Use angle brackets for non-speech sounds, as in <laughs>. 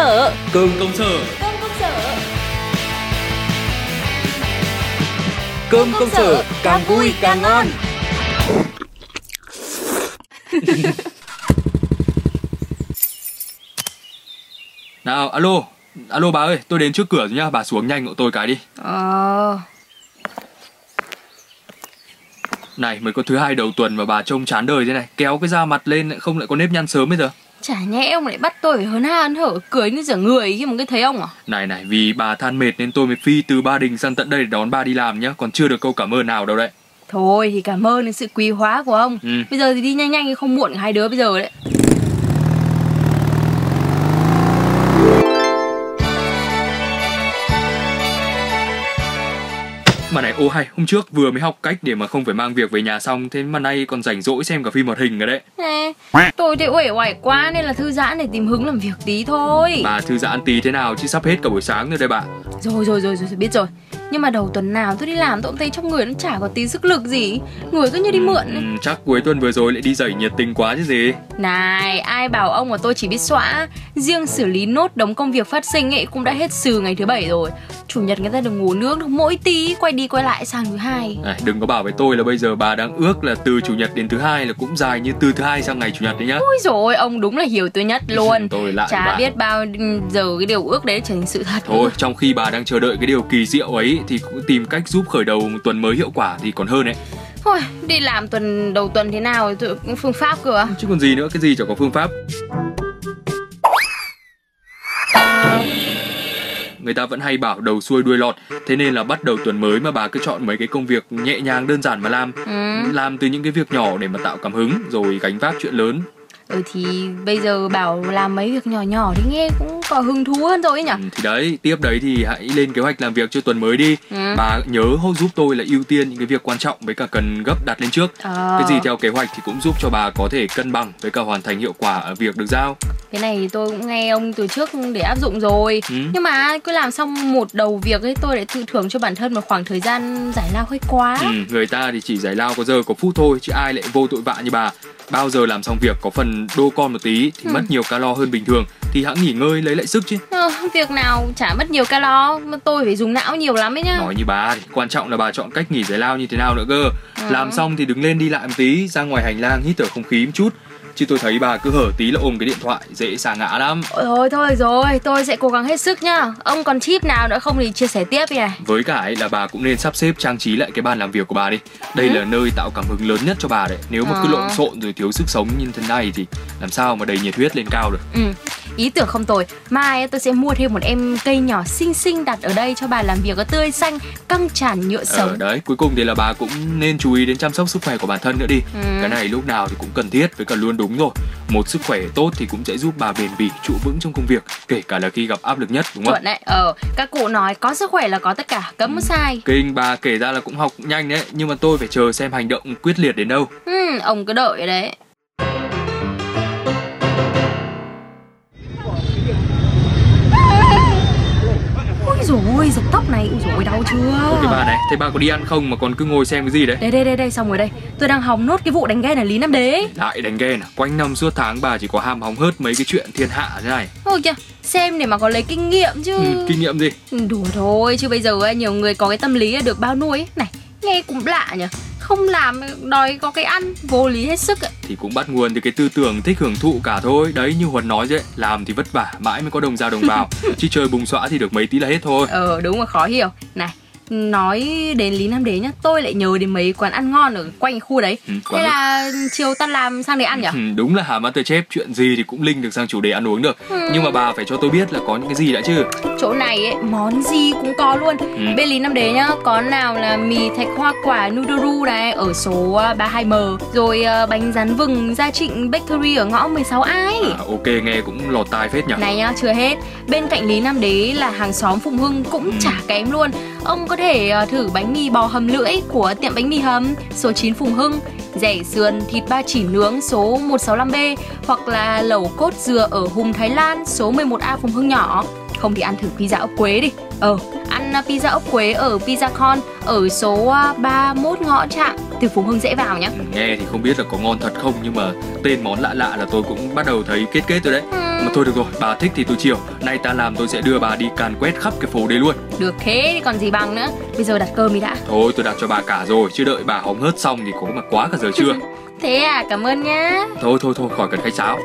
sở Cơm công sở. Cơm công sở. Cơm công sở càng vui càng ngon. <laughs> Nào alo Alo bà ơi tôi đến trước cửa rồi nhá Bà xuống nhanh hộ tôi cái đi. Ờ. Này mới có thứ hai đầu tuần mà bà trông chán đời thế này Kéo cái da mặt lên lại không lại có nếp nhăn sớm bây giờ Chả nhẽ ông lại bắt tôi phải hớn ha hớn hở cười như dở người khi mà cái thấy ông à? Này này vì bà than mệt nên tôi mới phi từ Ba Đình sang tận đây để đón bà đi làm nhá Còn chưa được câu cảm ơn nào đâu đấy. Thôi thì cảm ơn sự quý hóa của ông. Ừ. Bây giờ thì đi nhanh nhanh không muộn hai đứa bây giờ đấy Mà này ô hay hôm trước vừa mới học cách để mà không phải mang việc về nhà xong Thế mà nay còn rảnh rỗi xem cả phim hoạt hình rồi đấy. Nè, tôi thì uể oải quá nên là thư giãn để tìm hứng làm việc tí thôi. Bà thư giãn tí thế nào chứ sắp hết cả buổi sáng rồi đây bà Rồi rồi rồi rồi biết rồi. Nhưng mà đầu tuần nào tôi đi làm tôi cũng thấy trong người nó chả có tí sức lực gì. Người cứ như đi mượn. Ấy. ừ, Chắc cuối tuần vừa rồi lại đi dậy nhiệt tình quá chứ gì. Này, ai bảo ông mà tôi chỉ biết xóa Riêng xử lý nốt đống công việc phát sinh ấy cũng đã hết sừ ngày thứ bảy rồi Chủ nhật người ta được ngủ nướng được mỗi tí Quay đi quay lại sang thứ hai này, Đừng có bảo với tôi là bây giờ bà đang ước là từ chủ nhật đến thứ hai là cũng dài như từ thứ hai sang ngày chủ nhật đấy nhá Ôi rồi ông đúng là hiểu tôi nhất luôn Tôi lại Chả bà. biết bao giờ cái điều ước đấy trở thành sự thật Thôi, trong khi bà đang chờ đợi cái điều kỳ diệu ấy thì cũng tìm cách giúp khởi đầu một tuần mới hiệu quả thì còn hơn đấy. Thôi, đi làm tuần đầu tuần thế nào phương pháp cơ à? Chứ còn gì nữa, cái gì chẳng có phương pháp. Người ta vẫn hay bảo đầu xuôi đuôi lọt Thế nên là bắt đầu tuần mới mà bà cứ chọn mấy cái công việc nhẹ nhàng đơn giản mà làm Ừ. Làm từ những cái việc nhỏ để mà tạo cảm hứng Rồi gánh vác chuyện lớn ừ thì bây giờ bảo làm mấy việc nhỏ nhỏ thì nghe cũng có hứng thú hơn rồi ấy nhỉ? ừ, Thì đấy, tiếp đấy thì hãy lên kế hoạch làm việc cho tuần mới đi Ừ. Bà nhớ hô giúp tôi là ưu tiên những cái việc quan trọng với cả cần gấp đặt lên trước Ờ. Cái gì theo kế hoạch thì cũng giúp cho bà có thể cân bằng với cả hoàn thành hiệu quả ở việc được giao. Cái này tôi cũng nghe ông từ trước để áp dụng rồi Ừ. Nhưng mà cứ làm xong một đầu việc ấy tôi lại tự thưởng cho bản thân một khoảng thời gian giải lao hơi quá Ừ, người ta thì chỉ giải lao có giờ có phút thôi chứ ai lại vô tội vạ như bà. Bao giờ làm xong việc có phần đô con một tí thì Ừ. mất nhiều calo hơn bình thường thì hãng nghỉ ngơi lấy lại sức chứ. Ờ, Việc nào chả mất nhiều calo mà tôi phải dùng não nhiều lắm ấy nhá Nói như bà thì quan trọng là bà chọn cách nghỉ giải lao như thế nào nữa cơ. Ừ. Làm xong thì đứng lên đi lại một tí, ra ngoài hành lang hít thở không khí một chút. Chứ tôi thấy bà cứ hở tí là ôm cái điện thoại dễ sa ngã lắm. Ôi thôi thôi rồi, tôi sẽ cố gắng hết sức nhá Ông còn tip nào nữa không thì chia sẻ tiếp đi này Với cả ấy là bà cũng nên sắp xếp trang trí lại cái bàn làm việc của bà đi Đây Ừ. là nơi tạo cảm hứng lớn nhất cho bà đấy Nếu mà cứ Ờ. lộn xộn rồi thiếu sức sống như thế này thì làm sao mà đầy nhiệt huyết lên cao được Ừ, ý tưởng không tồi. Mai tôi sẽ mua thêm một em cây nhỏ xinh xinh đặt ở đây cho bà làm việc có tươi xanh Căng tràn nhựa Ờ sống. đấy, cuối cùng thì là bà cũng nên chú ý đến chăm sóc sức khỏe của bản thân nữa đi. Ừ. Cái này lúc nào thì cũng cần thiết với cả luôn đúng rồi. Một sức khỏe tốt thì cũng sẽ giúp bà bền bỉ trụ vững trong công việc Kể cả là khi gặp áp lực nhất đúng không? Chuẩn đấy, ờ, các cụ nói có sức khỏe là có tất cả, cấm có sai. Kinh bà kể ra là cũng học nhanh đấy Nhưng mà tôi phải chờ xem hành động quyết liệt đến đâu. Ừ, ông cứ đợi đấy dồi ôi, giật tóc này, ui dồi ôi, đau chưa Cái bà này, thế bà có đi ăn không mà còn cứ ngồi xem cái gì đấy Đây đây đây đây, xong rồi đây Tôi đang hóng nốt cái vụ đánh ghen ở Lý Nam Đế. Lại đánh ghen à? Quanh năm suốt tháng bà chỉ có ham hóng hớt mấy cái chuyện thiên hạ thế này Ôi kìa, xem để mà có lấy kinh nghiệm chứ ừ, Kinh nghiệm gì? Ừ, Đùa thôi, chứ bây giờ nhiều người có cái tâm lý được bao nuôi ấy. Này, nghe cũng lạ nhỉ Không làm đòi có cái ăn, vô lý hết sức ấy. Thì cũng bắt nguồn từ cái tư tưởng thích hưởng thụ cả thôi. Đấy như Huấn nói vậy Làm thì vất vả, mãi mới có đồng ra đồng vào. <laughs> Chứ chơi bùng xõa thì được mấy tí là hết thôi. Ờ đúng rồi khó hiểu. Này nói đến Lý Nam Đế nhá Tôi lại nhớ đến mấy quán ăn ngon ở quanh khu đấy. Ừ, Hay quán là chiều tan làm sang đấy ăn nhỉ? Ừ, đúng là Hà Masterchef chuyện gì thì cũng link được sang chủ đề ăn uống được. Ừ. Nhưng mà bà phải cho tôi biết là có những cái gì đã chứ Chỗ này ấy, món gì cũng có luôn. Ừ. Bên Lý Nam Đế nhá Có nào là mì thạch hoa quả Nudoru này Ở số à, 32M Rồi à, bánh rán vừng Gia Trịnh Bakery ở ngõ 16A ấy. À, Ok nghe cũng lọt tai phết nhỉ. Này nhá, chưa hết. Bên cạnh Lý Nam Đế là hàng xóm Phụng Hưng cũng Ừ. chả kém luôn Ông có thể ờ, thử bánh mì bò hầm lưỡi của tiệm bánh mì hầm số 9 Phùng Hưng Rẻ sườn thịt ba chỉ nướng số 165B Hoặc là lẩu cốt dừa ở Hùng Thái Lan số 11A Phùng Hưng nhỏ. Không thì ăn thử pizza ốc quế đi. Ờ, ăn ờ, pizza ốc quế ở Pizza Con Ở số ờ, 31 ngõ Trạng từ Phú Hưng dễ vào nhá. Nghe thì không biết là có ngon thật không nhưng mà tên món lạ lạ là tôi cũng bắt đầu thấy kết kết rồi đấy. Ừ, mà thôi được rồi bà thích thì tôi chiều. Nay ta làm tôi sẽ đưa bà đi càn quét khắp cái phố đấy luôn. Được thế thì còn gì bằng nữa. Bây giờ đặt cơm đi đã. Thôi tôi đặt cho bà cả rồi chứ đợi bà hóng hớt xong thì có mà quá cả giờ chưa <laughs> Thế à, cảm ơn nhá. Thôi thôi thôi khỏi cần khách sáo